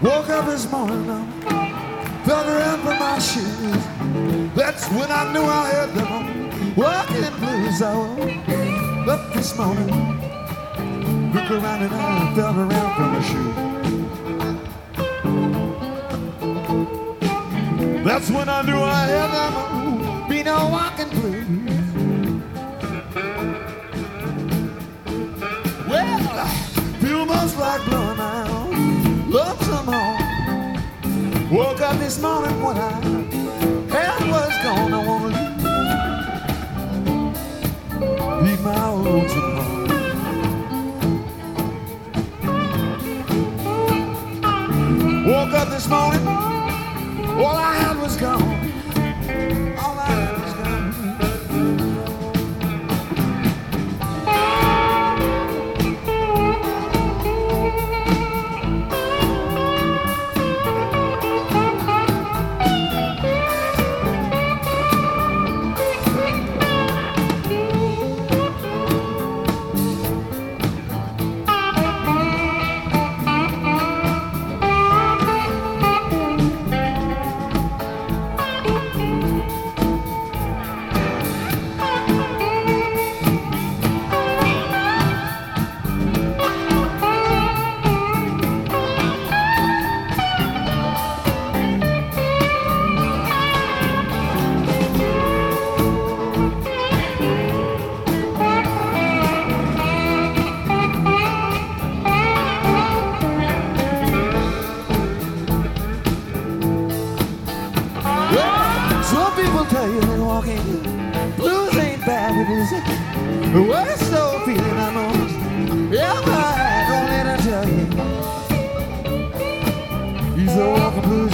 Woke up this morning, felt around for my shoes. That's when I knew I had them. Walking blues, I woke up this morning. Look around and I felt around from my shoes. That's when I knew I had on. Be no walking blues. Well, feel most like blowing out. Love some more. Woke up this morning when I head was gone. I wanna leave, my old home. This morning, Well, Some people tell you that walking blues ain't bad, it is the worst old feeling I know. Yeah, I don't let her tell you. He's a walking blues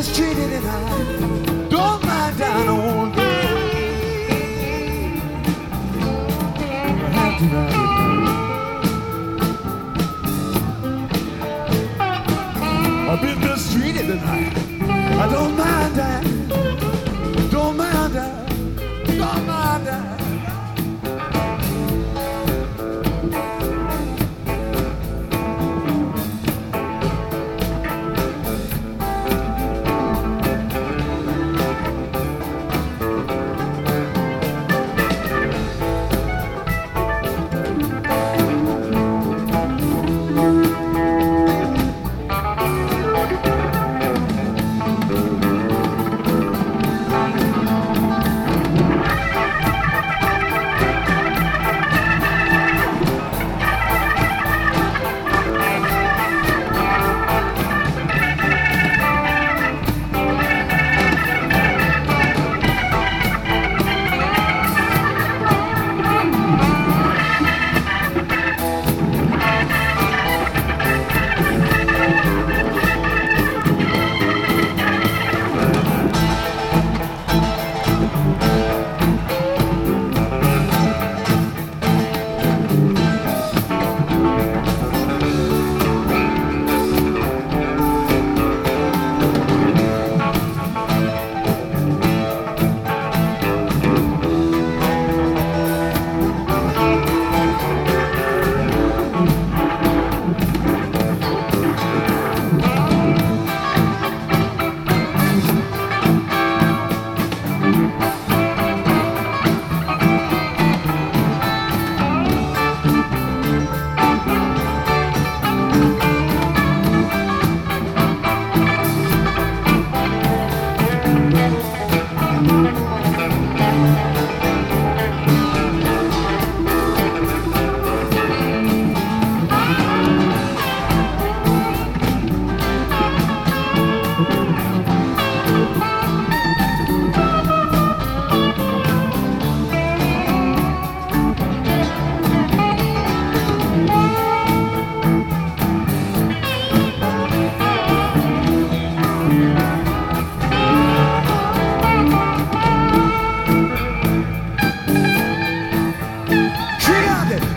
mistreated and I don't mind down on ride. I've been mistreated and I, I don't mind that. Don't mind that. Don't mind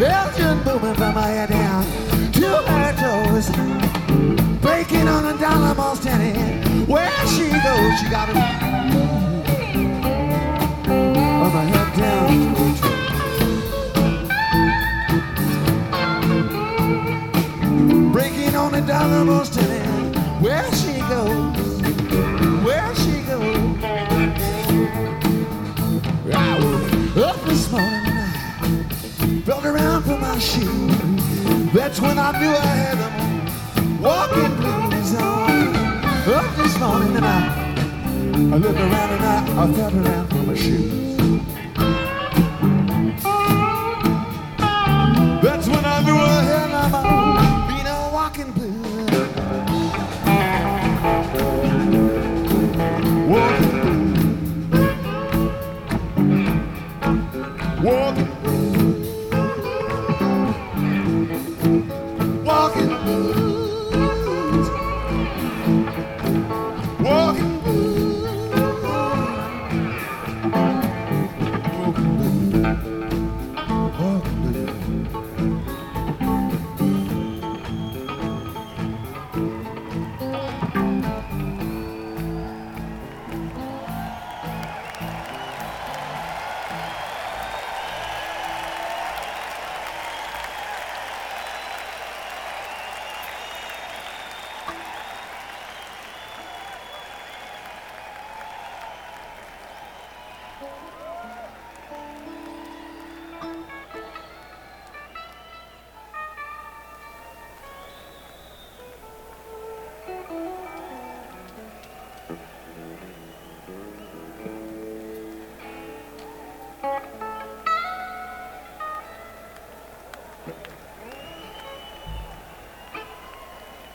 Elgin booming from my head down to her toes. Breaking on a dollar ball standing Where she goes, she got it. On my head down Breaking on a dollar ball steady. Where she goes, where she goes. I woke up this morning felt around for my shoes. That's when I knew I had them walking blues on. Up this morning and I, I looked around and I, I felt around for my shoes. That's when I knew I had my being a walking blues. Walking blues. Walking walking